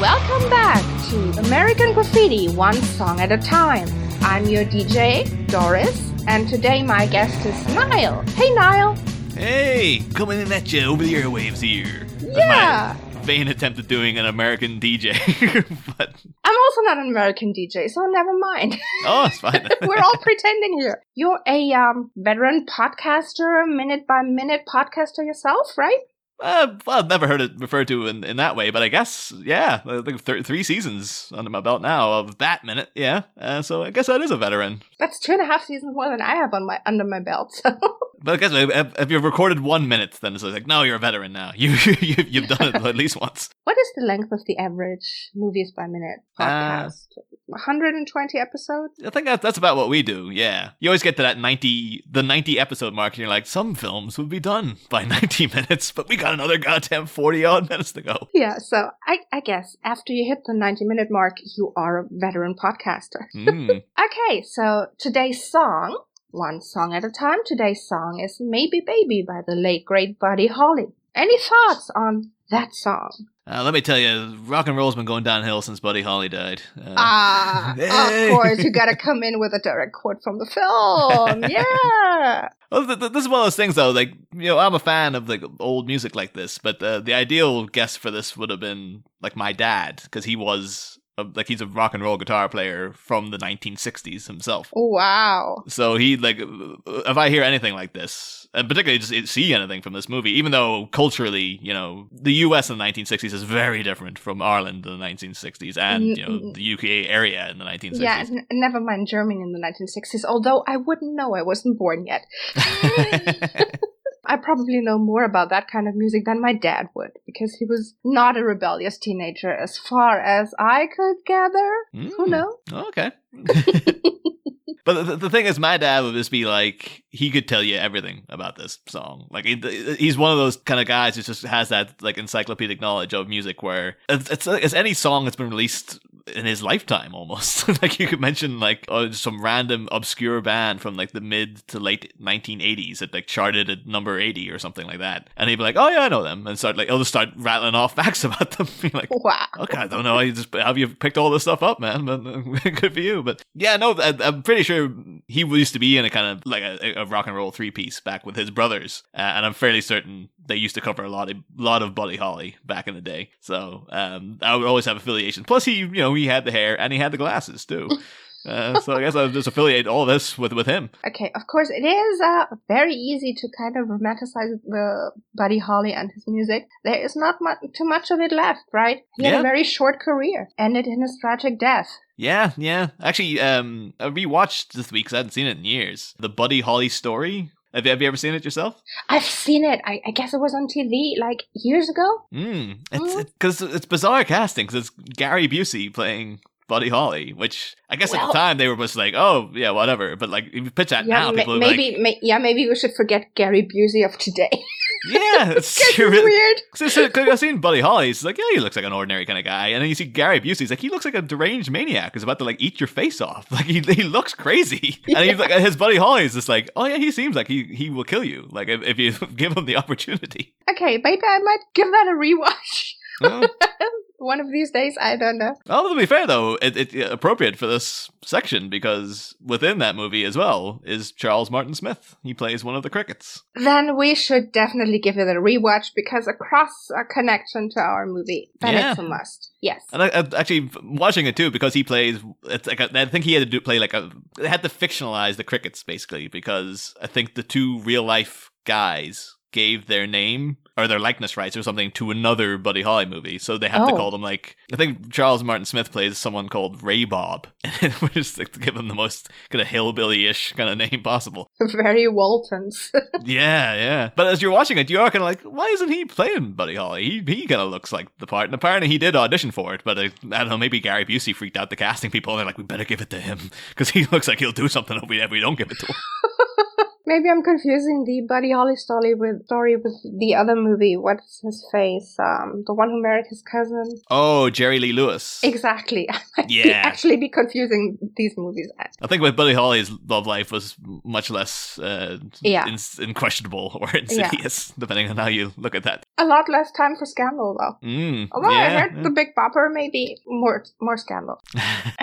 Welcome back to American Graffiti, one song at a time. I'm your DJ, Doris, and today my guest is Niall. Hey, Niall. Hey, coming in at you over the airwaves here. That's Yeah. Vain attempt at doing an American DJ, but I'm also not an American DJ, so never mind. oh, it's fine. We're all pretending here. You're a um, veteran podcaster, minute by minute podcaster yourself, right? Uh, well, I've never heard it referred to in, in that way, but I guess, yeah, I think th- three seasons under my belt now of that minute, yeah. Uh, so I guess that is a veteran. That's two and a half seasons more than I have on my under my belt. So But I guess if, if you've recorded one minute, then it's like, no, you're a veteran now. You, you you've done it at least once. what is the length of the average movies by minute Uh, podcast? 120 episodes. I think that, that's about what we do. Yeah, you always get to that ninety, the ninety episode mark, and you're like, some films would be done by ninety minutes, but we got another goddamn forty odd minutes to go. Yeah, so I, I guess after you hit the 90 minute mark, you are a veteran podcaster. Mm. Okay, so today's song, one song at a time, today's song is Maybe Baby by the late great Buddy Holly. Any thoughts on that song? Uh, let me tell you, rock and roll's been going downhill since Buddy Holly died. Uh, Ah, Hey. of course, you gotta come in with a direct quote from the film. Yeah. Well, th- th- this is one of those things, though. Like, you know, I'm a fan of like old music like this, but uh, the ideal guest for this would have been like my dad, because he was a, like he's a rock and roll guitar player from the 1960s himself. Oh, wow. So he like, if I hear anything like this, and particularly just see anything from this movie, even though culturally, you know, the U.S. in the 1960s is very different from Ireland in the 1960s, and you know, the UK area in the 1960s. Yeah, n- never mind Germany in the 1960s, although I wouldn't know, I wasn't born yet. I probably know more about that kind of music than my dad would, because he was not a rebellious teenager as far as I could gather. Who Mm. knows? Okay. but the, the thing is, my dad would just be like, he could tell you everything about this song. Like, he, he's one of those kind of guys who just has that like encyclopedic knowledge of music, where it's it's, it's any song that's been released in his lifetime almost. like, you could mention like oh, some random obscure band from like the mid to late 1980s that like charted at number 80 or something like that, and he'd be like, oh yeah, I know them, and start like he'll just start rattling off facts about them. Be like, Wow. Okay, I don't know. I just have you picked all this stuff up, man. But uh, good for you. But yeah, no, I, I'm pretty sure he used to be in a kind of like a, a rock and roll three piece back with his brothers, uh, and I'm fairly certain they used to cover a lot of lot of Buddy Holly back in the day. So um, I would always have affiliation. Plus, he you know he had the hair and he had the glasses too. Uh, so I guess I would just affiliate all this with with him. Okay, of course, it is uh, very easy to kind of romanticize the Buddy Holly and his music. There is not mu- too much of it left, right? He had a very short career, ended in his tragic death. Yeah, yeah. Actually, um, I rewatched this week because I hadn't seen it in years. The Buddy Holly story. Have you, have you ever seen it yourself? I've seen it. I, I guess it was on TV like years ago. Mm, it's Mm. because it's bizarre casting because it's Gary Busey playing Buddy Holly, which I guess at the time they were just like, oh yeah, whatever. But like if you pitch that Yeah, now, ma- people maybe, like, may- yeah, maybe we should forget Gary Busey of today. yeah, it's really- weird. Cause it's- 'cause I've seen Buddy Holly. He's like, yeah, he looks like an ordinary kind of guy. And then you see Gary Busey. He's like, he looks like a deranged maniac who's about to like eat your face off. Like he, he looks crazy. And he's like, his Buddy Holly is just like, oh yeah, he seems like he, he will kill you. Like if, if you give him the opportunity. Okay, maybe I might give that a rewatch. One of these days, I don't know. Well, to be fair though, it, it's appropriate for this section because within that movie as well is Charles Martin Smith. He plays one of the crickets. Then we should definitely give it a rewatch because across a connection to our movie, then Yeah. it's a must. Yes. And I, I actually watching it too because he plays. It's like a, I think he had to do play like a. They had to fictionalize the crickets basically because I think the two real life guys gave their name or their likeness rights or something to another Buddy Holly movie, so they have to Oh. call them like I think Charles Martin Smith plays someone called Ray Bob, and we just like to give him the most kind of hillbilly-ish kind of name possible. Very Waltons. Yeah, yeah. But as you're watching it, you are kind of like, why isn't he playing Buddy Holly? He he kind of looks like the part, and apparently he did audition for it. But I, I don't know, maybe Gary Busey freaked out the casting people, and they're like, we better give it to him because he looks like he'll do something if we, if we don't give it to him. Maybe I'm confusing the Buddy Holly story with story with the other movie. What's his face? Um, the one who married his cousin. Oh, Jerry Lee Lewis. Exactly. I might be- Yeah. actually be confusing these movies. I think with Buddy Holly's love life was much less uh, Yeah. in, in questionable or insidious, depending on how you look at that. A lot less time for scandal, though. Mm, Although I yeah, heard the Big Bopper, maybe more more scandal.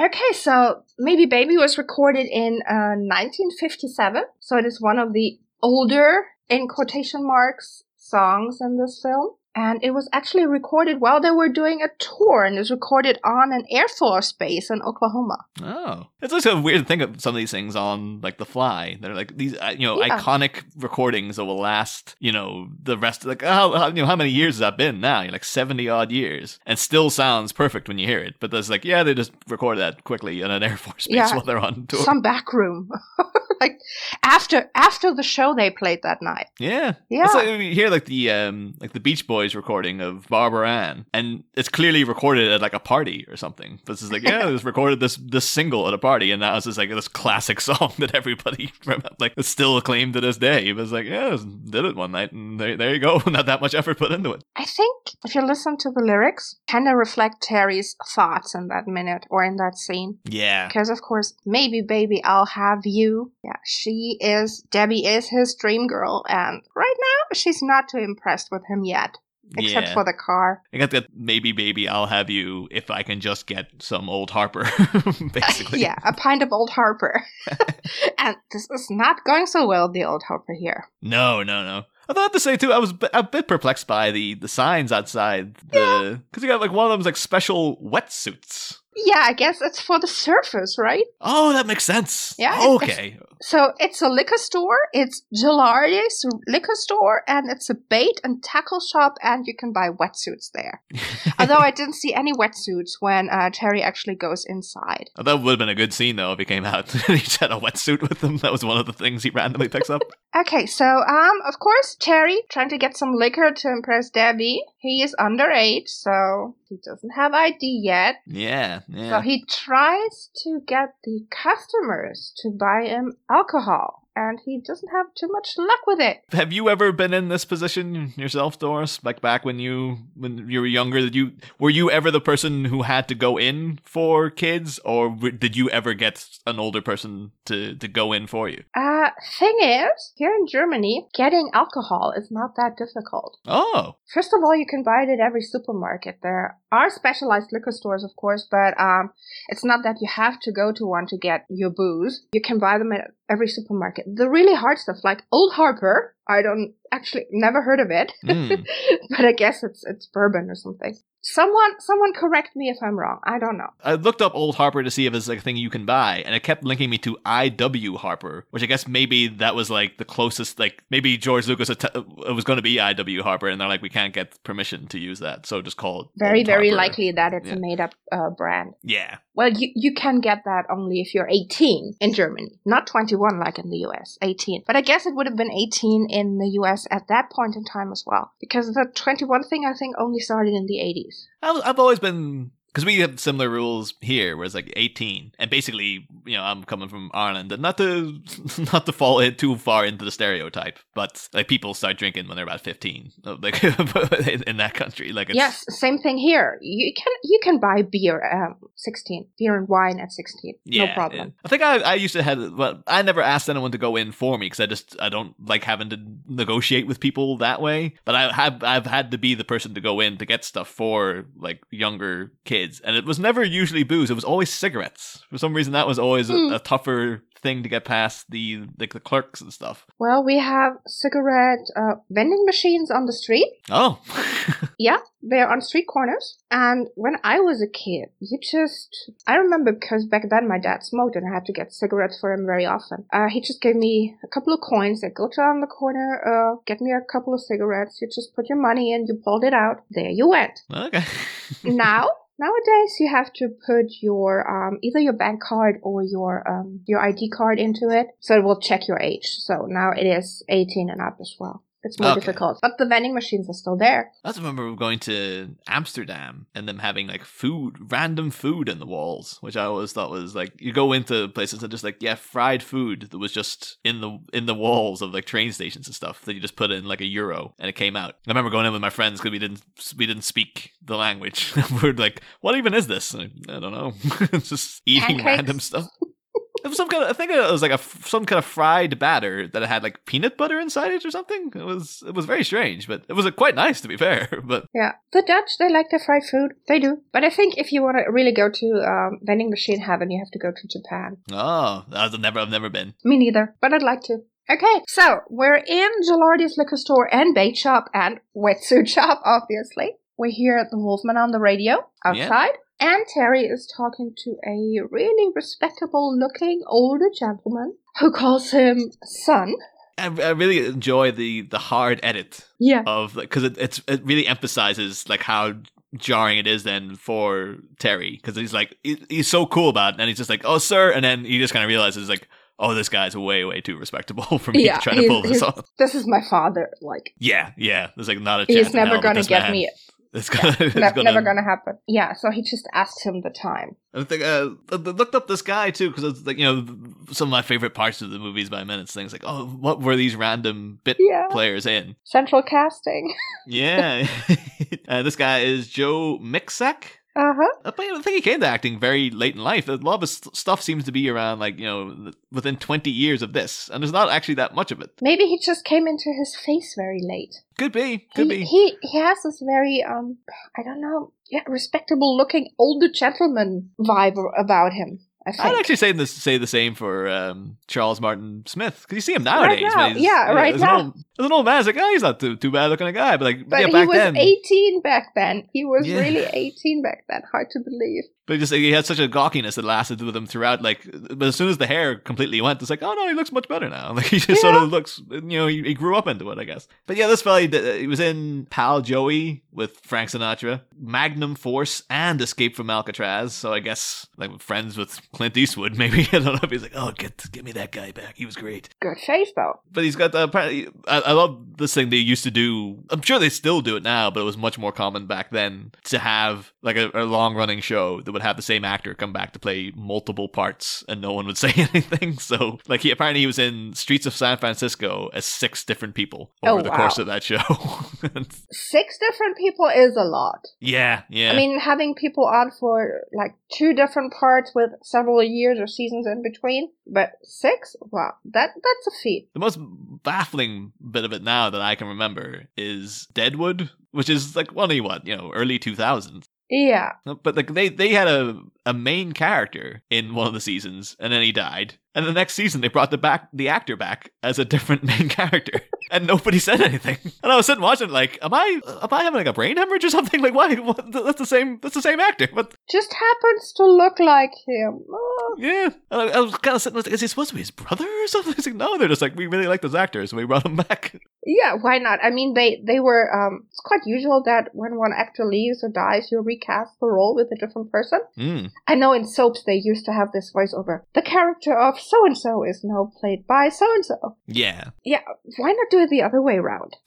Okay, so Maybe Baby was recorded in uh, 1957, so it is one of the older, in quotation marks, songs in this film. And it was actually recorded while they were doing a tour, and it was recorded on an Air Force base in Oklahoma. Oh, it's also a weird to think of some of these things on like the fly. They're like these, uh, you know, Yeah. iconic recordings that will last, you know, the rest. of Like how, how you know how many years has that been now? You're like seventy odd years, and still sounds perfect when you hear it. But there's like, yeah, they just recorded that quickly in an Air Force base Yeah. while they're on tour. Some back room. like after after the show they played that night. Yeah, Yeah. It's like you hear like the um like the Beach Boys recording of Barbara Ann, and it's clearly recorded at like a party or something. This is like yeah, it was recorded this this single at a party, and now it's just like this classic song that everybody remember, like is still acclaimed to this day. It was like yeah, did it one night, and there, there you go. Not that much effort put into it. I think if you listen to the lyrics, kind of reflect Terry's thoughts in that minute or in that scene. Yeah, Because of course, maybe baby, I'll have you. Yeah, she is Debbie is his dream girl, and right now she's not too impressed with him yet, except yeah. for the car. I got that maybe baby, I'll have you if I can just get some old Harper, basically. yeah, a pint of old Harper, and this is not going so well. The old Harper here. No, no, no. I thought to say too, I was b- a bit perplexed by the the signs outside the because you got like one of them's like special wetsuits. Yeah, I guess it's for the surface, right? Oh, that makes sense. Yeah, Okay. So it's a liquor store, it's Gilardi's liquor store, and it's a bait and tackle shop, and you can buy wetsuits there. Although I didn't see any wetsuits when uh, Terry actually goes inside. Oh, that would have been a good scene though if he came out and he had a wetsuit with him. That was one of the things he randomly picks up. Okay, so um, of course, Terry trying to get some liquor to impress Debbie. He is underage, so he doesn't have ID yet. yeah, So he tries to get the customers to buy him alcohol, and he doesn't have too much luck with it. Have you ever been in this position yourself, Doris? Like back when you when you were younger, did you were you ever the person who had to go in for kids, or did you ever get an older person to to go in for you? Uh, thing is, here in Germany, getting alcohol is not that difficult. Oh, First of all, you can buy it at every supermarket. There are specialized liquor stores, of course, but um, it's not that you have to go to one to get your booze. You can buy them at every supermarket. The really hard stuff, like Old Harper, I don't actually never heard of it, Mm. but I guess it's it's bourbon or something. Someone, someone correct me if I'm wrong. I don't know. I looked up Old Harper to see if it's like a thing you can buy, and it kept linking me to IW Harper, which I guess maybe that was like the closest. Like maybe George Lucas att- it was going to be IW Harper, and they're like, we can't get permission to use that, so just call it Very, Old very Harper. likely that it's Yeah. a made up uh, brand. Yeah, Well, you, you can get that only if you're 18 in Germany, not 21 like in the US, 18. But I guess it would have been 18 in the US at that point in time as well. Because the 21 thing, I think, only started in the 80s. I've, I've always been because we have similar rules here, where it's like eighteen, and basically, you know, I'm coming from Ireland, and not to not to fall in too far into the stereotype, but like people start drinking when they're about fifteen, like in, that country, like yes, same thing here. You can you can buy beer um 16, beer and wine at 16. Yeah, no problem. yeah. I think I, I used to have, well, I never asked anyone to go in for me because I just I don't like having to negotiate with people that way. But I have I've had to be the person to go in to get stuff for like younger kids, and it was never usually booze. It was always cigarettes. For some reason, that was always Hmm. a, a tougher thing to get past the like the clerks and stuff. Well, we have cigarette uh, vending machines on the street. Oh, Yeah, they're on street corners. And when I was a kid, you just. I remember because back then my dad smoked and I had to get cigarettes for him very often. Uh, he just gave me a couple of coins that go down the corner, uh, get me a couple of cigarettes. You just put your money in, you pulled it out. There you went. okay. now, nowadays you have to put your, um, either your bank card or your, um, your ID card into it. So it will check your age. So now it is 18 and up as well. It's more Okay. difficult. But the vending machines are still there. I just remember going to Amsterdam and them having like food, random food in the walls, which I always thought was like you go into places and just like yeah, fried food that was just in the in the walls of like train stations and stuff that you just put in like a euro and it came out. I remember going in with my friends because we didn't we didn't speak the language. We're like, what even is this? I, I don't know. just eating Pancakes? random stuff. It was some kind of, I think it was like a some kind of fried batter that had like peanut butter inside it or something. It was it was very strange, but it was uh, quite nice to be fair. But Yeah, the Dutch they like their fried food. They do. But I think if you want to really go to um, vending machine heaven, you have to go to Japan. oh, I've never I've never been. Me neither, but I'd like to. Okay, so we're in Gilardi's liquor store and bait shop and wetsuit shop, obviously. We hear the Wolfman on the radio outside, and Terry is talking to a really respectable looking older gentleman who calls him son. I, I really enjoy the the hard edit Yeah. of because it it's it really emphasizes like how jarring it is then for Terry because he's like he- he's so cool about it and he's just like oh sir and then he just kind of realizes like oh this guy's way way too respectable for me Yeah, to try to pull this off. This is my father. Like, Yeah, yeah. There's like not a chance. he's never gonna this get man- me. It's gonna, it's Ne- gonna, Never gonna happen. Yeah, so he just asked him the time. I think uh, I looked up this guy too because it's like you know some of my favorite parts of the movies by minutes things like oh what were these random bit Yeah. players in Central casting. yeah uh, this guy is Joe Mixak Uh huh. Uh, but I think he came to acting very late in life. A lot of his stuff seems to be around like you know within 20 years of this, and there's not actually that much of it. Maybe he just came into his face very late. Could be, could he, be. he he has this very um I don't know yeah respectable looking older gentleman vibe about him. I. I'd actually say this say the same for um, Charles Martin Smith because you see him nowadays. now, when he's- yeah, right as now. An old, as an old man, it's like oh, he's not too too bad looking a guy, but like but yeah, he was then, 18 back then. He was Yeah. really 18 back then. Hard to believe. but just like, he had such a gawkiness that lasted with him throughout. Like, but as soon as the hair completely went, it's like oh no, he looks much better now. Like he just sort of looks, you know, he, he grew up into it, I guess. But yeah, this fella, he, he was in Pal Joey with Frank Sinatra, Magnum Force, and Escape from Alcatraz. So I guess like friends with Clint Eastwood, maybe I don't know if he's like, oh, get get me that guy back. He was great. Good face though. But he's got the apparently. I, I love this thing they used to do. I'm sure they still do it now, but it was much more common back then to have like a, a long running show that would have the same actor come back to play multiple parts, and no one would say anything. So like he apparently he was in Streets of San Francisco as six different people over Oh, the wow. course of that show. Six different people is a lot. yeah, yeah. I mean, having people on for like two different parts with several years or seasons in between, but six? Wow, that that's a feat. The most baffling bit of it now that I can remember is Deadwood, which is like only what you know, early two thousands. Yeah. Uh, but like they they had a a main character in one of the seasons, and then he died. And the next season, they brought the back the actor back as a different main character, and nobody said anything. And I was sitting watching, like, am I am I having like a brain hemorrhage or something? Like, why? What, that's the same. That's the same actor. But Just happens to look like him. Oh, yeah, and I, I was kind of sitting. Like, is he supposed to be his brother or something? Like, no, they're just like, we really like this actor, so we brought him back. Yeah, why not? I mean, they they were. Um, it's quite usual that when one actor leaves or dies, you recast the role with a different person. Mm. I know in soaps they used to have this voiceover. The character of so and so is now played by so and so. Yeah. Yeah, why not do it the other way around?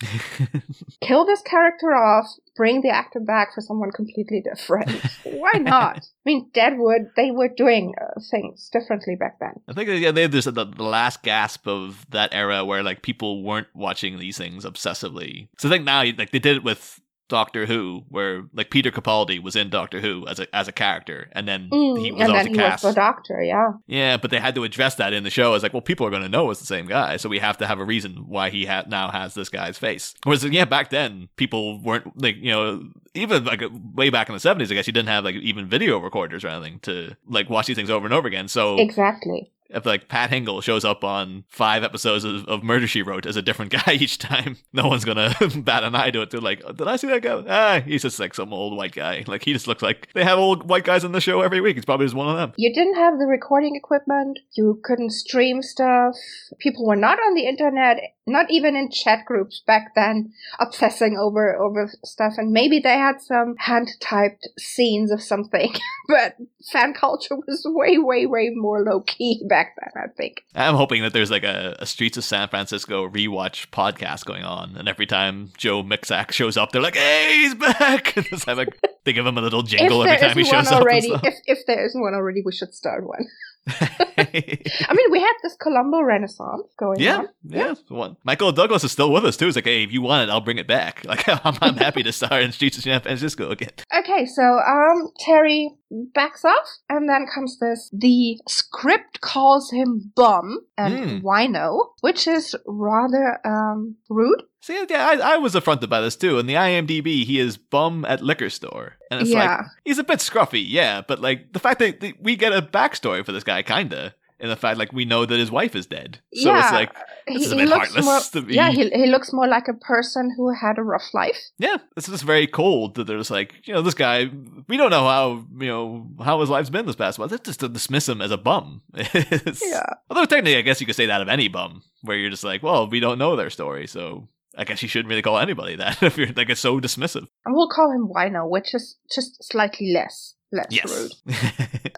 Kill this character off, bring the actor back for someone completely different. why not? I mean, Deadwood, they were doing uh, things differently back then. I think yeah, they had this the, the last gasp of that era where like people weren't watching these things obsessively. So I think now like they did it with Doctor Who, where like Peter Capaldi was in Doctor Who as a as a character, and then Mm, he was and then he cast. was the doctor, yeah. yeah, but they had to address that in the show as like, well, people are going to know it's the same guy, so we have to have a reason why he ha- now has this guy's face. Whereas yeah, back then people weren't like you know even like way back in the seventies, I guess you didn't have like even video recorders or anything to like watch these things over and over again. So Exactly. If like Pat Hingle shows up on five episodes of, of Murder She Wrote as a different guy each time, no one's gonna bat an eye to it. They're like, did I see that guy? Ah, he's just like some old white guy. Like he just looks like they have old white guys on the show every week. It's probably just one of them. You didn't have the recording equipment. You couldn't stream stuff. People were not on the internet not even in chat groups back then, obsessing over over stuff. And maybe they had some hand typed scenes of something, but fan culture was way, way, way more low key back then. I think. I'm hoping that there's like a, a Streets of San Francisco rewatch podcast going on, and every time Joe Mixak shows up, they're like, "Hey, he's back!" and have like they give him a little jingle every time he shows already, up. If if there isn't one already, we should start one. I mean, we had this Columbo Renaissance going yeah, on. Yeah, yeah. Michael Douglas is still with us too. He's like, hey, if you want it, I'll bring it back. Like, I'm, I'm happy to star in Streets of San Francisco again. Okay, so um, Terry backs off, and then comes this. The script calls him bum and Mm. wino, which is rather um rude. See, yeah, I, I was affronted by this too. In the IMDb, he is bum at liquor store, and it's like he's a bit scruffy, yeah. But like the fact that that we get a backstory for this guy, kinda, in the fact like we know that his wife is dead. So yeah. it's like, he, he bit looks heartless more. to be- Yeah, he he looks more like a person who had a rough life. yeah, it's just very cold that there's like, you know, this guy. We don't know how you know how his life's been this past month. It's just to dismiss him as a bum. Yeah. Although technically, I guess you could say that of any bum, where you're just like, well, we don't know their story, so. I guess you shouldn't really call anybody that if you're like it's so dismissive. And we'll call him wino, which is just slightly less less rude.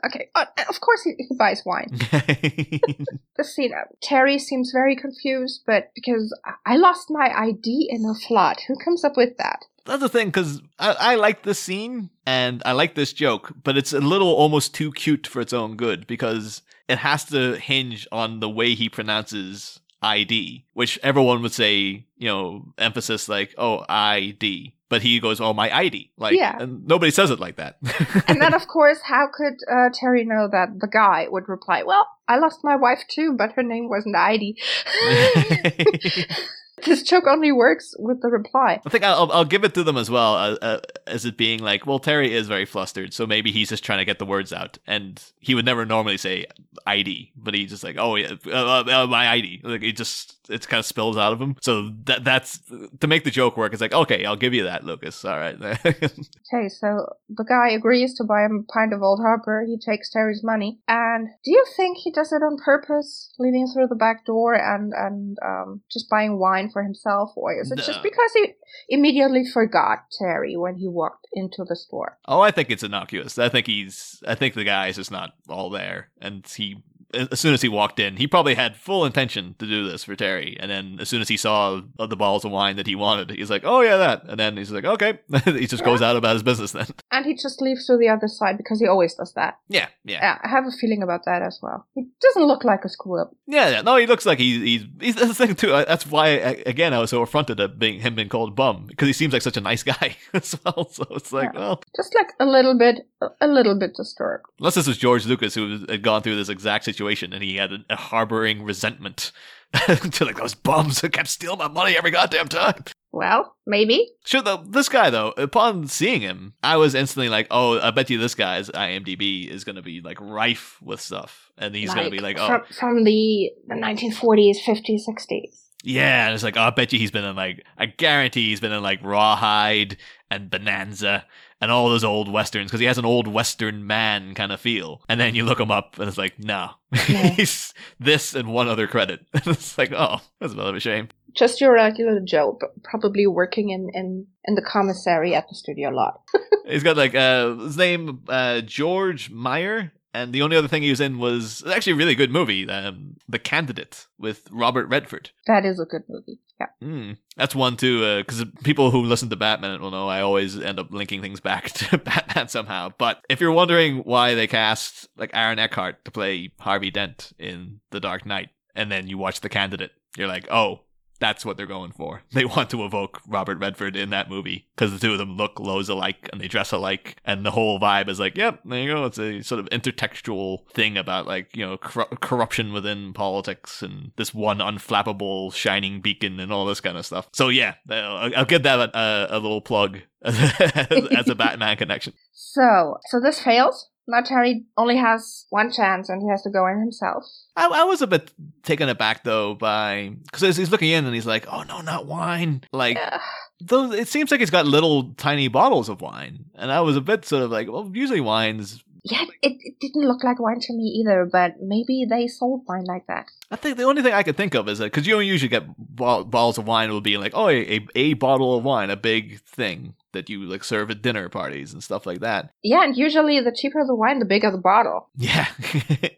Okay, uh, of course he, he buys wine. The scene, uh, Terry seems very confused, but because I- I lost my ID in a flood, who comes up with that? That's the thing, because I, I like this scene and I like this joke, but it's a little almost too cute for its own good because it has to hinge on the way he pronounces ID, which everyone would say, you know, emphasis like, oh, ID. But he goes, oh, my ID. Like, Yeah. and nobody says it like that. And then, of course, how could uh, Terry know that the guy would reply, "Well, I lost my wife too, but her name wasn't Heidi." this joke only works with the reply. I think I'll, I'll give it to them as well uh, uh, as it being like, well, Terry is very flustered, so maybe he's just trying to get the words out, and he would never normally say ID, but he's just like, oh yeah, uh, uh, my ID. Like it just it kind of spills out of him. So that that's to make the joke work. It's like, okay, I'll give you that, Lucas. All right. Okay, so the guy agrees to buy him a pint of Old Harper. He takes Terry's money, and do you think he does it on purpose, leaving through the back door and and um, just buying wine for himself, or is it No. just because he immediately forgot Terry when he walked into the store? oh, I think it's innocuous. I think he's. I think the guy is just not all there, and he. As soon as he walked in, he probably had full intention to do this for Terry. And then, as soon as he saw the bottles of wine that he wanted, he's like, "Oh yeah, that." And then he's like, "Okay." he just goes out about his business then. And he just leaves to the other side because he always does that. Yeah, yeah, Yeah, I have a feeling about that as well. He doesn't look like a up. yeah. yeah. No, he looks like he's he's. he's that's the thing too. I- That's why I- again I was so affronted at being him being called bum because he seems like such a nice guy as well. So it's like, Yeah. well, Just like a little bit, a little bit disturbed. unless this was George Lucas who had gone through this exact situation and he had a, a harboring resentment to like those bums who kept stealing my money every goddamn time. Well, maybe. Sure, though, this guy though, upon seeing him, I was instantly like, "Oh, I bet you this guy's IMDb is going to be like rife with stuff, and he's going to be like, oh, from, from the, the 1940s, 50s, 60s. yeah," and it's like, "Oh, I bet you he's been in like, I guarantee he's been in like Rawhide and Bonanza and all those old westerns because he has an old western man kind of feel." And then you look him up, and it's like, no, Yeah. he's this and one other credit. it's like, oh, that's a bit of a shame. Just your regular Joe, probably working in, in, in the commissary at the studio lot. He's got like uh his name uh George Meyer, and the only other thing he was in was actually a really good movie, um, The Candidate with Robert Redford. That is a good movie. Yeah. Mm, that's one too, because people who listen to Batman will know I always end up linking things back to Batman somehow. But if you're wondering why they cast like Aaron Eckhart to play Harvey Dent in The Dark Knight, and then you watch The Candidate, you're like, oh. That's what they're going for. They want to evoke Robert Redford in that movie because the two of them look loads alike and they dress alike, and the whole vibe is like, yep, there you go. It's a sort of intertextual thing about like you know corru- corruption within politics and this one unflappable shining beacon and all this kind of stuff. So yeah, I'll, I'll give that a, a little plug as a Batman connection. So, so this fails. Now Terry only has one chance and he has to go in himself. I, I was a bit taken aback though by because he's looking in and he's like, oh no, not wine. Like Ugh. those, it seems like he's got little tiny bottles of wine, and I was a bit sort of like, well, usually wines Yeah, it, it didn't look like wine to me either, but maybe they sold wine like that. I think the only thing I could think of is that because you don't usually get bo- bottles of wine will be like, oh, a, a, a bottle of wine, a big thing that you like serve at dinner parties and stuff like that. Yeah, and usually the cheaper the wine, the bigger the bottle. Yeah.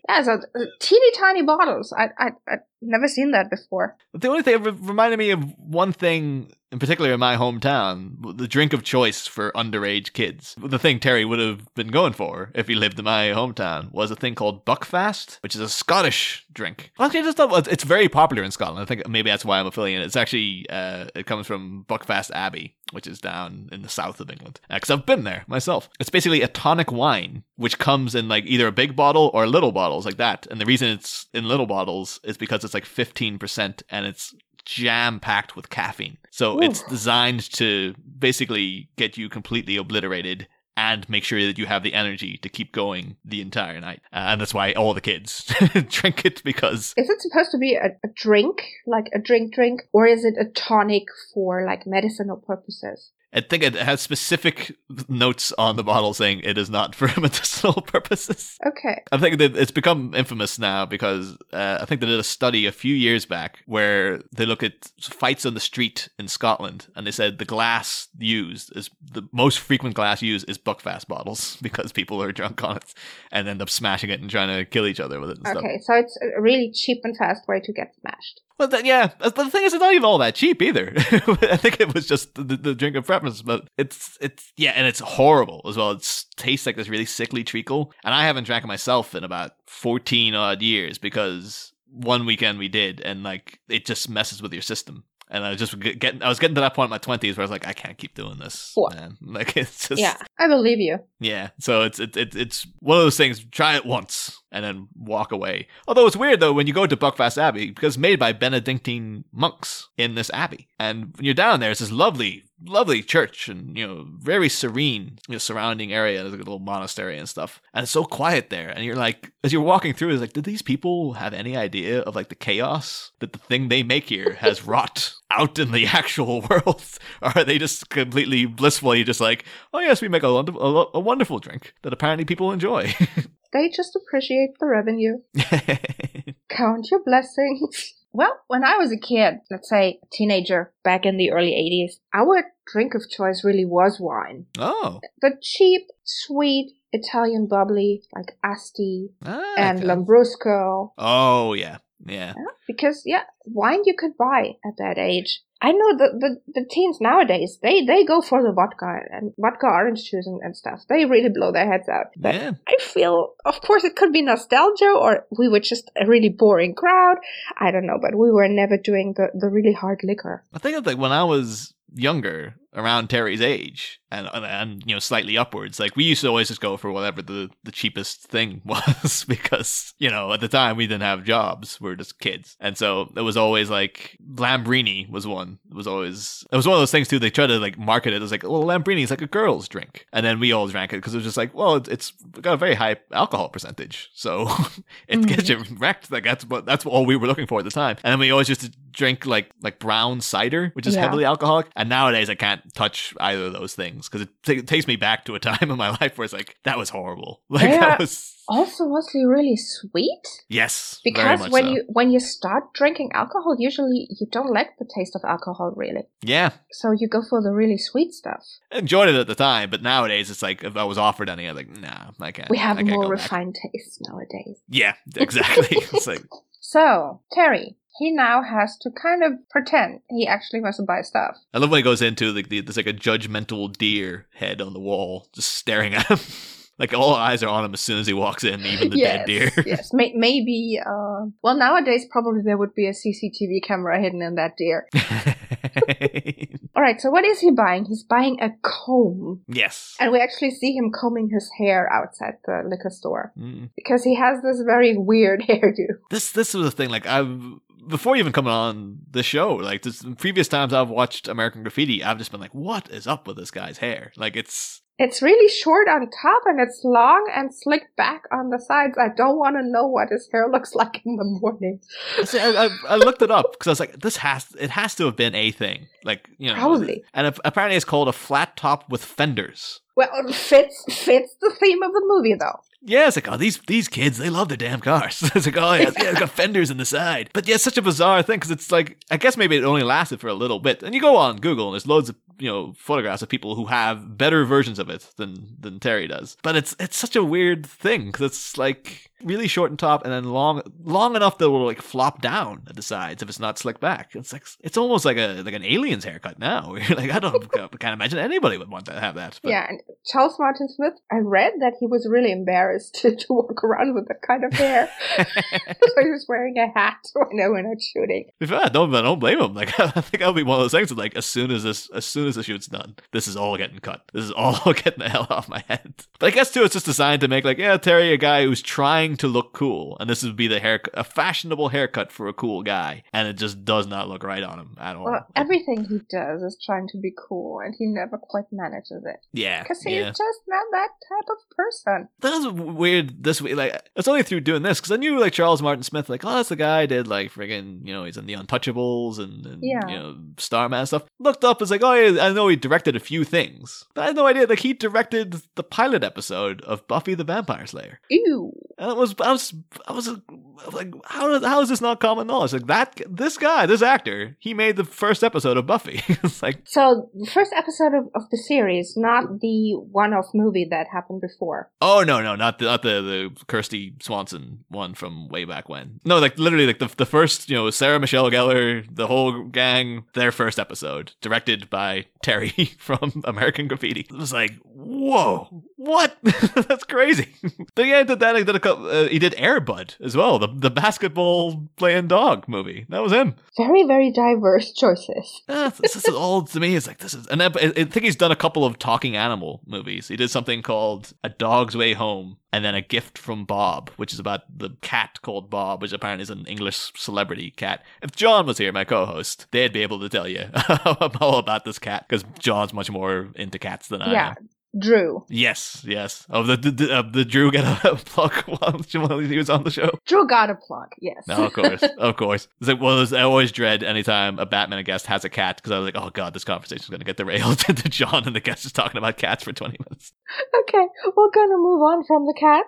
Yeah, so uh, teeny tiny bottles. I I I've never seen that before. the only thing it reminded me of one thing in particular in my hometown, the drink of choice for underage kids. The thing Terry would have been going for if he lived in my hometown was a thing called Buckfast, which is a Scottish drink. Actually, just not, it's very popular in Scotland. I think maybe that's why I'm affiliated. It's actually uh, it comes from Buckfast Abbey, which is down in the south of England. Because I've been there myself. It's basically a tonic wine, which comes in like either a big bottle or little bottles like that. And the reason it's in little bottles is because it's like 15% and it's jam packed with caffeine. So Ooh. it's designed to basically get you completely obliterated and make sure that you have the energy to keep going the entire night. Uh, and that's why all the kids drink it because Is it supposed to be a, a drink, like a drink drink, or is it a tonic for like medicinal purposes? I think it has specific notes on the bottle saying it is not for medicinal purposes. Okay. I think that it's become infamous now because uh, I think they did a study a few years back where they look at fights on the street in Scotland and they said the glass used is the most frequent glass used is Buckfast bottles because people are drunk on it and end up smashing it and trying to kill each other with it and stuff. Okay, so it's a really cheap and fast way to get smashed. Well, then, yeah, the thing is, it's not even all that cheap either. I think it was just the, the drink of preference, but it's it's yeah, and it's horrible as well. It tastes like this really sickly treacle, and I haven't drank it myself in about fourteen odd years because one weekend we did, and like it just messes with your system. And I was just getting, I was getting to that point in my twenties where I was like, I can't keep doing this, What? man. Like it's just, Yeah, I believe you. yeah, so it's it, it, it's one of those things. Try it once and then walk away. Although it's weird though when you go to Buckfast Abbey because it's made by Benedictine monks in this abbey, and when you're down there, it's this lovely, lovely church and you know very serene, you know, surrounding area. There's like a little monastery and stuff, and it's so quiet there. And you're like, as you're walking through, it's like, did these people have any idea of like the chaos that the thing they make here has wrought out in the actual world? or are they just completely blissfully just like, oh yes, we make a, a, a wonderful drink that apparently people enjoy? They just appreciate the revenue. Count your blessings. Well, when I was a kid, let's say a teenager back in the early 80s, our drink of choice really was wine. oh, The cheap, sweet Italian bubbly like Asti ah, and okay. Lambrusco. Oh yeah, yeah. Because, yeah, wine you could buy at that age. I know the, the, the teens nowadays, they, they go for the vodka and vodka orange juice and, and stuff. They really blow their heads out. But Yeah. I feel, of course, it could be nostalgia or we were just a really boring crowd. I don't know, but we were never doing the, the really hard liquor. I think of like when I was younger, around Terry's age, and, and and you know slightly upwards. Like we used to always just go for whatever the the cheapest thing was because you know at the time we didn't have jobs, we were just kids, and so it was always like Lambrini was one. It was always it was one of those things too. They tried to like market it as like well Lambrini is like a girl's drink, and then we all drank it because it was just like well it's, it's got a very high alcohol percentage, so it Mhm. gets you wrecked. Like that's what that's all we were looking for at the time, and then we always used to drink like like brown cider, which is Yeah. heavily alcoholic. And nowadays I can't touch either of those things because it, ta- it takes me back to a time in my life where it's like that was horrible. Like Yeah. that was Also mostly really sweet. yes, Because when so. you when you start drinking alcohol, usually you don't like the taste of alcohol really. yeah So you go for the really sweet stuff. I enjoyed it at the time, but nowadays it's like if I was offered any, I'm like nah, I can't. We have can't more back. refined tastes nowadays. Yeah, exactly. it's like So, Terry, he now has to kind of pretend he actually wants to buy stuff. I love when he goes into like the, there's like a judgmental deer head on the wall, just staring at him. like all eyes are on him as soon as he walks in, even the yes, dead deer. yes, may- maybe. Uh, well, nowadays probably there would be a CCTV camera hidden in that deer. All right, so what is he buying? He's buying a comb, yes. and we actually see him combing his hair outside the liquor store Mm. because he has this very weird hairdo. This this was the thing. Like I've before even coming on the show, like this previous times I've watched American Graffiti, I've just been like, what is up with this guy's hair? Like it's It's really short on top and it's long and slicked back on the sides. I don't want to know what his hair looks like in the morning. See, I, I, I looked it up because I was like, this has it has to have been a thing, like you know, Probably. And apparently, it's called a flat top with fenders, Well, it fits fits the theme of the movie though. Yeah, it's like, oh, these these kids, they love their damn cars. it's like, oh, yeah, yeah, it's got fenders in the side. But yeah, it's such a bizarre thing because it's like, I guess maybe it only lasted for a little bit. And you go on Google and there's loads of, you know, photographs of people who have better versions of it than than Terry does. But it's it's such a weird thing because it's like really short and top and then long long enough that it will like flop down at the sides if it's not slicked back. It's like it's almost like a like an alien's haircut now. Like I don't I can't imagine anybody would want to have that. But. Yeah, and Charles Martin Smith, I read that he was really embarrassed to, to walk around with that kind of hair. so he was wearing a hat when they were not shooting. In fact, don't don't blame him. Like I think that'll be one of those things. That, like as soon as this as soon as the shoot's done, this is all getting cut. This is all getting the hell off my head. But I guess too, it's just designed to make like yeah, Terry, a guy who's trying to look cool, and this would be the hair, a fashionable haircut for a cool guy, and it just does not look right on him at all. Well, everything he does is trying to be cool, and he never quite manages it. Yeah, he's yeah. just not that type of person. That was weird. This week, like it's only through doing this because I knew like Charles Martin Smith, like oh that's the guy I did like friggin' you know he's in the Untouchables and, and Yeah. you know Starman stuff. Looked up, it's like oh yeah, I know he directed a few things, but I had no idea like he directed the pilot episode of Buffy the Vampire Slayer. Ew. And it was I was I was like how is how is this not common knowledge? Like that this guy, this actor, he made the first episode of Buffy. it's like So the first episode of, of the series, not the one-off movie that happened before. oh no no not the not the the Kirsty Swanson one from way back when. No, like literally like the the first you know Sarah Michelle Gellar, the whole gang, their first episode, directed by Terry from American Graffiti. It was like whoa what that's crazy. but yeah, he did that. He did a couple, uh, he did Air Bud as well, the the basketball playing dog movie. That was him. Very, very diverse choices. Uh, this is all to me. It's like this is, and I, I think he's done a couple of talking animal movies. He did something called A Dog's Way Home, and then A Gift from Bob, which is about the cat called Bob, which apparently is an English celebrity cat. If John was here, my co-host, they'd be able to tell you all about this cat because John's much more into cats than I yeah. am. Drew. Yes, yes. Oh, the the, uh, the Drew get a plug while he was on the show. Drew got a plug, yes. No, of course, of course. It's like those I always dread anytime a Batman guest has a cat because I was like, oh god, this conversation is going to get derailed into John and the guest is talking about cats for twenty minutes. Okay, we're gonna move on from the cat.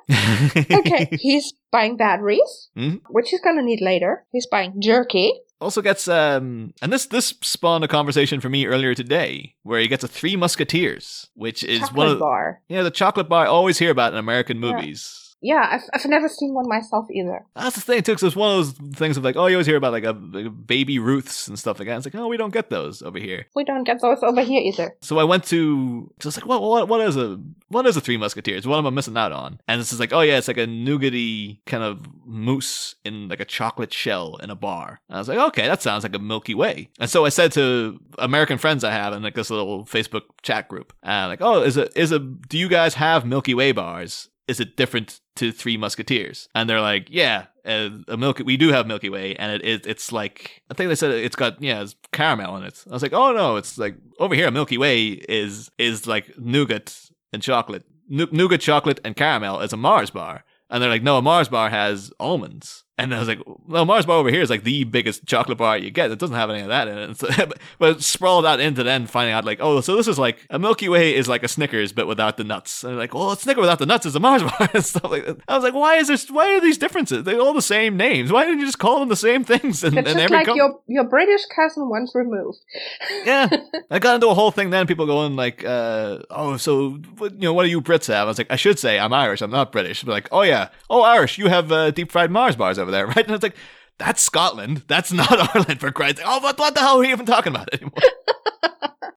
Okay, he's buying batteries, Mhm. which he's gonna need later. He's buying jerky. Also gets um, and this this spawned a conversation for me earlier today where he gets a Three Musketeers, which is chocolate one of the, bar. yeah the chocolate bar I always hear about in American movies. Yeah, I've, I've never seen one myself either. That's the thing too, because it's one of those things of like, oh, you always hear about like a, like baby Ruths and stuff like that. It's like, oh, we don't get those over here. We don't get those over here either. So I went to, so it's like, what, what, what is a, what is a Three Musketeers? What am I missing out on? And this is like, oh yeah, it's like a nougaty kind of mousse in like a chocolate shell in a bar. And I was like, okay, that sounds like a Milky Way. And so I said to American friends I have in like this little Facebook chat group, uh, like, oh, is a, is a, do you guys have Milky Way bars? Is it different to Three Musketeers? And they're like, yeah, uh, a Milky, we do have Milky Way, and it, it it's like I think they said it's got yeah, it's caramel in it. I was like, oh no, it's like over here, Milky Way is is like nougat and chocolate, Nou- nougat, chocolate, and caramel is a Mars bar. And they're like, no, a Mars bar has almonds. And I was like, well, Mars bar over here is like the biggest chocolate bar you get. It doesn't have any of that in it. So, but sprawled out into then finding out like, oh, so this is like a Milky Way is like a Snickers but without the nuts. And they're like, well, a Snicker without the nuts is a Mars bar and stuff like that. I was like, why is there? Why are these differences? They're all the same names. Why didn't you just call them the same things? And, It's and just like com- your your British cousin once removed. yeah, I got into a whole thing then. People going like, uh, "Oh, so what, you know, what do you Brits have?" I was like, "I should say I'm Irish. I'm not British." But like, "Oh yeah, oh Irish, you have uh, deep fried Mars bars over there, right?" And it's like, "That's Scotland. That's not Ireland for Christ's sake." Oh, what, what the hell are we even talking about anymore?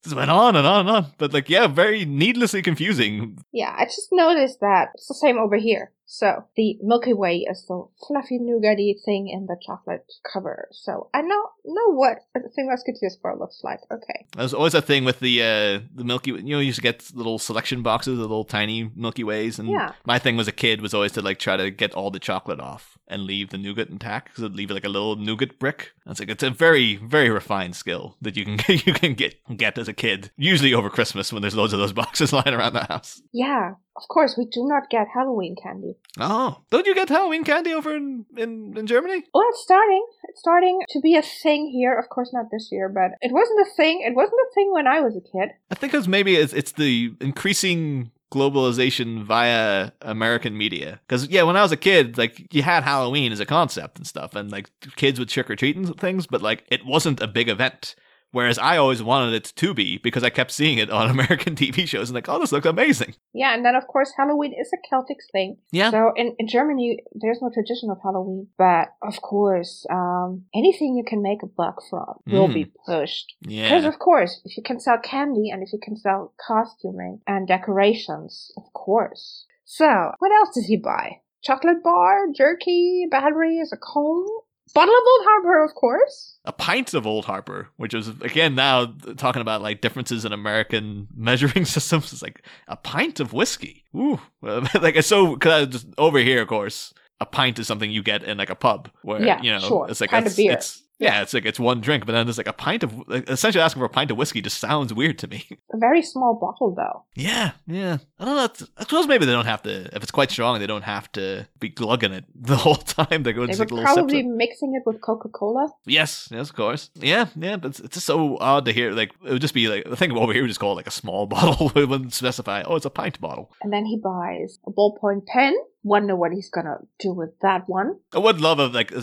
Just went on and on and on. But like, yeah, very needlessly confusing. Yeah, I just noticed that it's the same over here. So the Milky Way is the fluffy nougaty thing in the chocolate cover. So I know know what a Three Musketeers bar looks like. Okay. There's always a thing with the uh, the Milky. You know, you used to get little selection boxes, the little tiny Milky Ways, and Yeah. my thing was a kid was always to like try to get all the chocolate off and leave the nougat intact because it'd leave like a little nougat brick. It's like it's a very very refined skill that you can you can get get as a kid, usually over Christmas when there's loads of those boxes lying around the house. Yeah. Of course, we do not get Halloween candy. Oh, don't you get Halloween candy over in, in, in Germany? Well, it's starting. It's starting to be a thing here. Of course, not this year, but it wasn't a thing. It wasn't a thing when I was a kid. I think it's maybe it's, it's the increasing globalization via American media. Because yeah, when I was a kid, like you had Halloween as a concept and stuff, and like kids would trick or treat and things, but like it wasn't a big event. Whereas I always wanted it to be because I kept seeing it on American TV shows and like, oh, this looks amazing. Yeah, and then of course Halloween is a Celtic thing. Yeah. So in, in Germany, there's no tradition of Halloween, but of course, um, anything you can make a buck from will Mm. be pushed. Yeah. Because of course, if you can sell candy and if you can sell costuming and decorations, of course. So, what else does he buy? Chocolate bar, jerky, batteries, a comb, bottle of Old Harper, of course. A pint of Old Harper, which is again now talking about like differences in American measuring systems. It's like a pint of whiskey. Ooh, like so because just over here, of course, a pint is something you get in like a pub where Yeah, you know sure. it's like Pint of it's, beer. It's, yeah, it's like it's one drink, but then there's like a pint of like, essentially asking for a pint of whiskey just sounds weird to me. A very small bottle, though. Yeah, yeah. I don't know. it's- I suppose maybe they don't have to. If it's quite strong, they don't have to be glugging it the whole time. They go They just like probably mixing it with Coca Cola. Yes, yes, of course. Yeah, yeah. But it's, it's just so odd to hear. Like it would just be like the thing over here would just call it like a small bottle. it wouldn't specify. Oh, it's a pint bottle. And then he buys a ballpoint pen. Wonder what he's gonna do with that one. I would love if like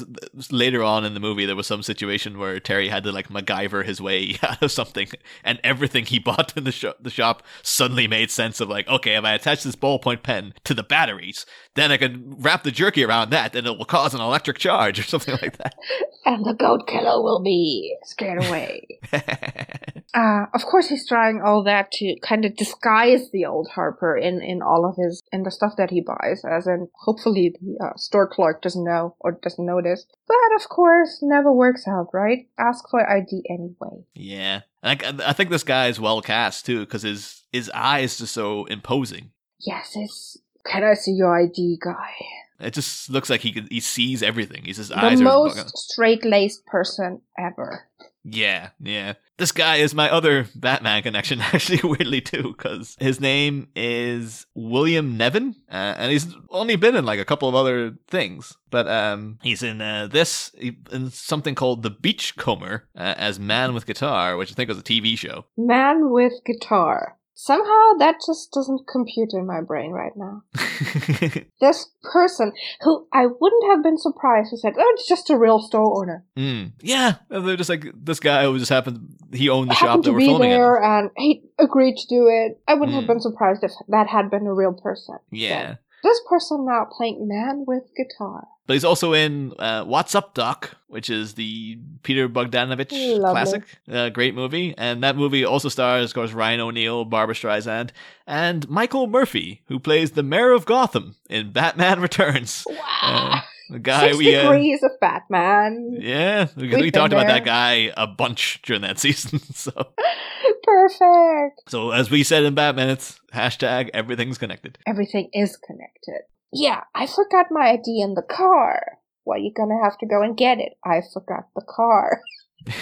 later on in the movie there was some situation where Terry had to like MacGyver his way out of something, and everything he bought in the shop the shop suddenly made sense of like, okay, if I attach this ballpoint pen to the batteries, then I can wrap the jerky around that, and it will cause an electric charge or something like that. And the goat killer will be scared away. Uh, of course, he's trying all that to kind of disguise the old Harper in, in all of his in the stuff that he buys, as in hopefully the uh, store clerk doesn't know or doesn't notice. But of course, never works out, right? Ask for ID anyway. Yeah, and I, I think this guy is well cast too because his his eye is just so imposing. Yes, it's. Can I see your ID, guy? It just looks like he he sees everything. He's his The eyes are the most straight laced person ever. Yeah, yeah. This guy is my other Batman connection actually weirdly too because his name is William Nevin uh, and he's only been in like a couple of other things. But um, he's in uh, this in something called The Beachcomber uh, as Man with Guitar, which I think was a TV show. Man with guitar. Somehow that just doesn't compute in my brain right now. This person who I wouldn't have been surprised who said, "Oh, it's just a real store owner." Mm. Yeah, they're just like this guy who just happened. He owned the shop that to we're be filming there in. and he agreed to do it. I wouldn't Mm. have been surprised if that had been a real person. Yeah, This person now playing man with guitar. But he's also in uh, What's Up, Doc, which is the Peter Bogdanovich Lovely. classic. Uh, great movie, and that movie also stars, of course, Ryan O'Neal, Barbra Streisand, and Michael Murphy, who plays the mayor of Gotham in Batman Returns. Wow. Uh, the guy Six we. Uh, degrees of Batman. yeah, we, We've talked been about that guy a bunch during that season. So, Perfect. so as we said in Batman, it's hashtag everything's connected. Everything is connected. Yeah, I forgot my ID in the car. Well, you're gonna have to go and get it. I forgot the car.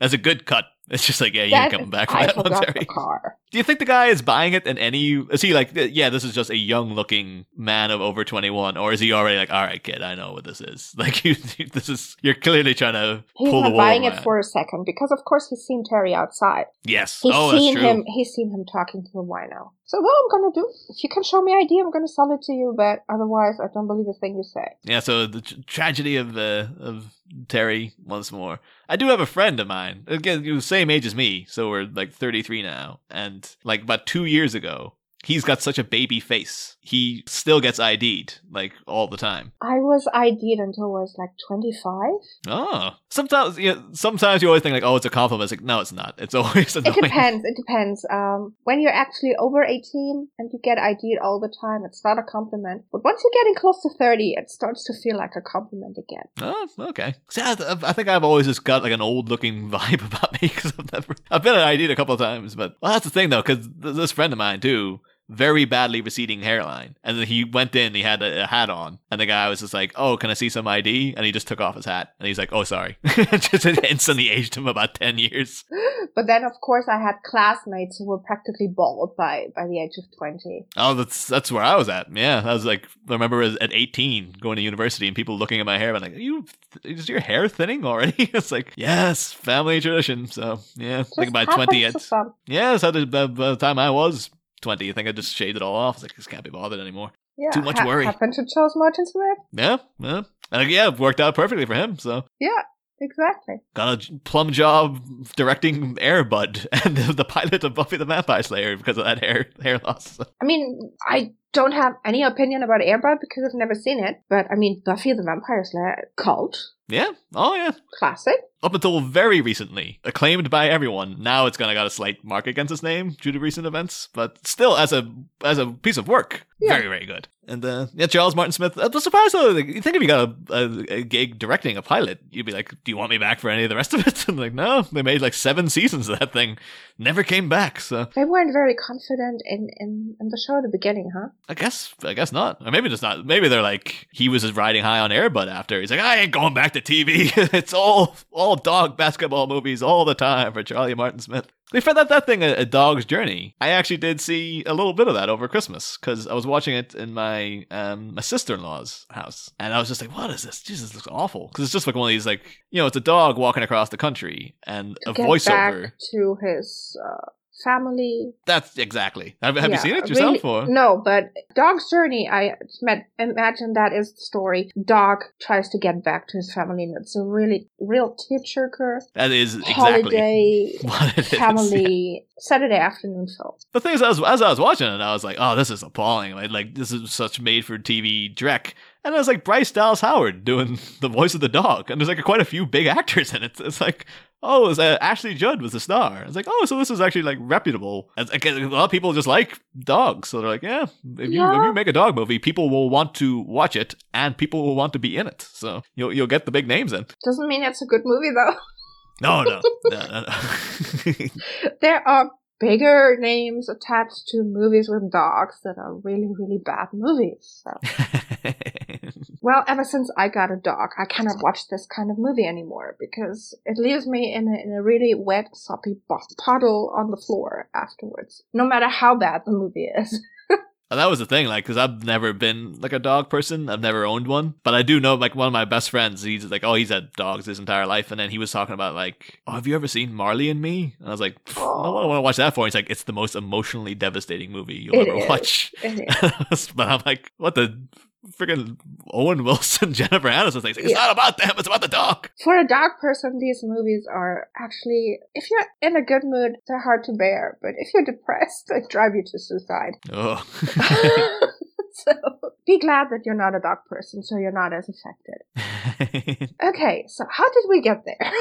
That's a good cut. It's just like, yeah, you're That- coming back from I that one, forgot the car. Do you think the guy is buying it in any? Is he like, yeah, this is just a young looking man of over 21? Or is he already like, all right, kid, I know what this is? Like, you, this is, you're clearly trying to He's pull the not wool buying it for a second because, of course, he's seen Terry outside. Yes. He's oh, seen that's true. him. He's seen him talking to the wino. So what I'm gonna do? If you can show me ID, I'm gonna sell it to you. But otherwise, I don't believe a thing you say. Yeah, so the tr- tragedy of uh, of Terry once more. I do have a friend of mine. Again, same age as me, so we're like 33 now. And like about two years ago, he's got such a baby face. He still gets ID'd like all the time. I was ID'd until I was like 25. Oh, sometimes you know, sometimes you always think like, oh, it's a compliment. It's like, no, it's not. It's always annoying. It depends. It depends. Um, when you're actually over 18 and you get ID'd all the time, it's not a compliment. But once you're getting close to 30, it starts to feel like a compliment again. Oh, okay. See, I, I think I've always just got like an old looking vibe about me because I've never, I've been ID'd a couple of times, but well, that's the thing though, because this friend of mine too, very badly receding hairline. And then he went in, he had a, a hat on, and the guy was just like, "Oh, can I see some ID?" And he just took off his hat, and he's like, "Oh, sorry." just instantly aged him about ten years. But then, of course, I had classmates who were practically bald by by the age of twenty. Oh, that's that's where I was at. Yeah, I was like, I remember at eighteen going to university and people looking at my hair, and like, "You is your hair thinning already?" it's like, yes, family tradition. So yeah, Just think by twenty, it's some. yeah. So by, by the time I was twenty, I think I just shaved it all off. I was like, this can't be bothered anymore. Yeah, Too much worry. Happened to Charles Martin Smith. Yeah, yeah, and yeah, it worked out perfectly for him. So Yeah, exactly. got a plum job directing Air Bud and the, the pilot of Buffy the Vampire Slayer because of that hair hair loss. I mean, I don't have any opinion about Air Bud because I've never seen it. But I mean, Buffy the Vampire Slayer cult yeah, oh yeah. classic. Up until very recently, acclaimed by everyone. Now it's kind of got a slight mark against its name due to recent events, but still, as a as a piece of work, Yeah. very very good. And uh, yeah, Charles Martin Smith. I was surprised though. Like, you think if you got a, a, a gig directing a pilot, you'd be like, "Do you want me back for any of the rest of it?" And like, no, they made like seven seasons of that thing, never came back. So They weren't very confident in in, in the show at the beginning, huh? I guess I guess not. Or maybe just not. Maybe they're like he was riding high on Air Bud after. He's like, I ain't going back to TV. it's all all dog basketball movies all the time for Charlie Martin Smith. They found that that thing a, a dog's journey. I actually did see a little bit of that over Christmas because I was watching it in my um my sister in law's house, and I was just like, "What is this? Jesus, this looks awful." Because it's just like one of these like you know, it's a dog walking across the country and a get voiceover. back to his uh, family. That's exactly. Have, have you seen it yourself? really- or No, but Dog's Journey, I imagine that is the story. Dog tries to get back to his family, and it's a really, real tearjerker, that is exactly holiday, it is. family, Saturday afternoon film. The thing is, as, as I was watching it, I was like, "Oh, this is appalling! Like, like this is such made-for-TV dreck." And it was like Bryce Dallas Howard doing the voice of the dog, and there's like quite a few big actors in it. It's like, oh, it was, uh, Ashley Judd was the star. It's like, oh, so this is actually like reputable. And, like, a lot of people just like dogs, so they're like, yeah, if you if you make a dog movie, people will want to watch it, and people will want to be in it. So you'll you'll get the big names in. Doesn't mean it's a good movie, though. No, no, no, no, no. there are bigger names attached to movies with dogs that are really, really bad movies. So. Well, ever since I got a dog, I cannot watch this kind of movie anymore because it leaves me in a, in a really wet, soppy puddle on the floor afterwards, no matter how bad the movie is. And that was the thing, like, because I've never been like a dog person. I've never owned one, but I do know, like, one of my best friends. He's like, oh, he's had dogs his entire life, and then he was talking about like, oh, have you ever seen Marley and Me? And I was like, "Pff, I don't want to watch that for. He's like, it's the most emotionally devastating movie you'll It ever is. watch. But I'm like, what the freaking Owen Wilson, Jennifer Aniston thing? It's Yeah. not about them. It's about the dog. For a dog person, these movies are actually, if you're in a good mood, they're hard to bear, but if you're depressed, they drive you to suicide. Oh. so be glad that you're not a dog person, so you're not as affected. Okay, so how did we get there?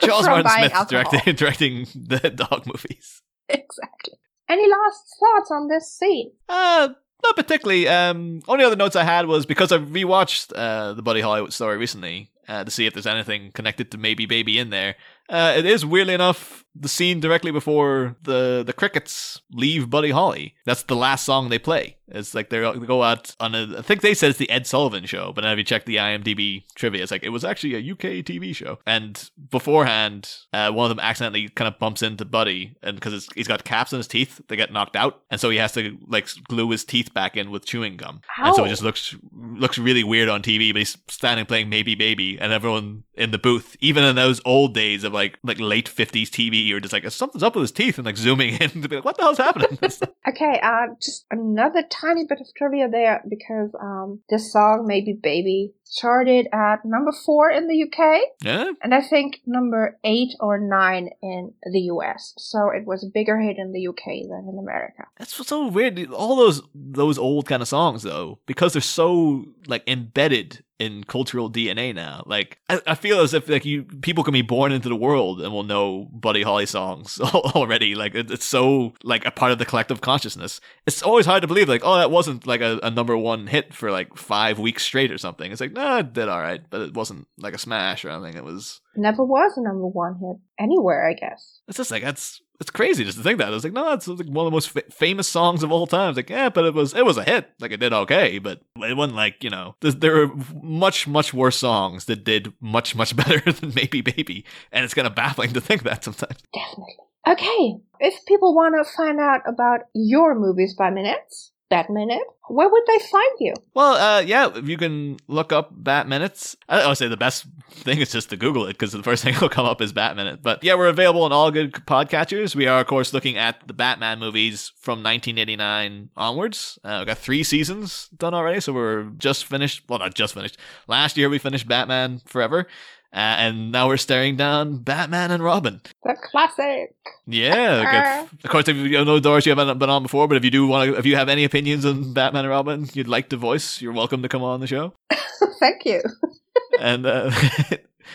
Charles Martin Smith directing directing the dog movies. Exactly. Any last thoughts on this scene? Uh, not particularly. Um, only other notes I had was because I rewatched uh, the Buddy Holly story recently uh, to see if there's anything connected to Maybe Baby in there. Uh, it is weirdly enough the scene directly before the the crickets leave Buddy Holly. That's the last song they play. It's like they're, go out on a. I think they said it's the Ed Sullivan show, but then if you check the IMDb trivia, it's like it was actually a UK TV show. And beforehand, uh, one of them accidentally kind of bumps into Buddy, and because he's got caps in his teeth, they get knocked out, and so he has to like glue his teeth back in with chewing gum. And so it just looks looks really weird on TV. But he's standing playing Maybe Baby, and everyone in the booth, even in those old days of like like like late fifties TV, you're just like something's up with his teeth, and like zooming in to be like, what the hell's happening? Okay, uh, just another tiny bit of trivia there because um, this song, Maybe Baby, charted at number four in the UK yeah, and I think number eight or nine in the US. So it was a bigger hit in the UK than in America. that's what's so weird. All those those old kind of songs though, because they're so like embedded in cultural DNA now. Like I, I feel as if like you people can be born into the world and will know Buddy Holly songs already. Like it, it's so like a part of the collective consciousness. It's always hard to believe like oh that wasn't like a, a number one hit for like five weeks straight or something. It's like no, it did all right, but it wasn't like a smash or anything. It was Never was a number one hit anywhere, I guess. it's just like that's it's crazy just to think that. I was like, no, it's like one of the most fa- famous songs of all time. It's like, yeah, but it was it was a hit. Like it did okay, but it wasn't like you know there, there were much much worse songs that did much much better than Maybe Baby, and it's kind of baffling to think that sometimes. Definitely. Okay, if people want to find out about your movies by minutes, Bat Minute, where would they find you? Well, uh, yeah, you can look up Bat Minutes. I would say the best thing is just to Google it because the first thing that'll come up is Bat Minute. But yeah, we're available on all good podcatchers. We are, of course, looking at the Batman movies from 1989 onwards. Uh, we've got three seasons done already, so we're just finished. Well, not just finished. Last year we finished Batman Forever. Uh, and now we're staring down Batman and Robin. The classic. Yeah, if, of course. If you know Doris, you haven't been on before, but if you do want to, if you have any opinions on Batman and Robin, you'd like to voice, you're welcome to come on the show. Thank you. and uh,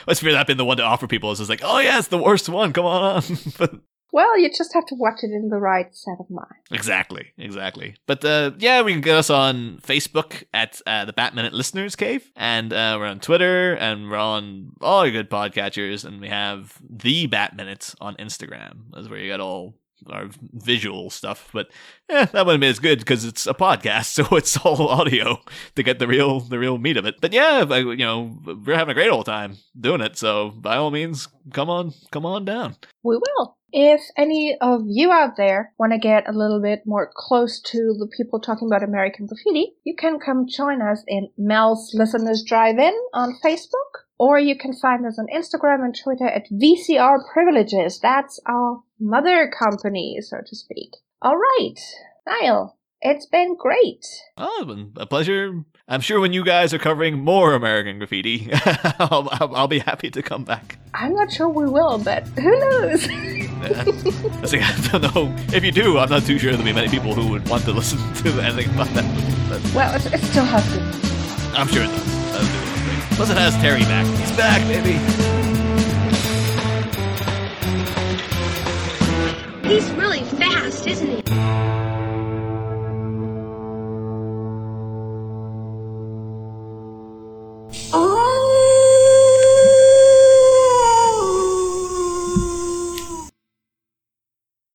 let's figure that been the one to offer people is just like, oh yeah, it's the worst one. Come on. but well, you just have to watch it in the right set of mind. Exactly, exactly. But uh, yeah, we can get us on Facebook at uh, the Batminute Listeners Cave, and uh, we're on Twitter, and we're on all your good podcatchers, and we have the Bat Minutes on Instagram. That's where you get all our visual stuff. But yeah, that wouldn't be as good because it's a podcast, so it's all audio to get the real the real meat of it. But yeah, you know, we're having a great old time doing it. So by all means, come on, come on down. We will. If any of you out there want to get a little bit more close to the people talking about American graffiti, you can come join us in Mel's Listeners Drive In on Facebook, or you can find us on Instagram and Twitter at VCR Privileges. That's our mother company, so to speak. All right, Niall, it's been great. Oh, it's been a pleasure. I'm sure when you guys are covering more American graffiti, I'll, I'll, I'll, be happy to come back. I'm not sure we will, but who knows? yeah. I don't know. If you do, I'm not too sure there'll be many people who would want to listen to anything about that. But well, it, it still has to. I'm sure it does. Plus, it has Terry back. He's back, baby. He's really fast, isn't he?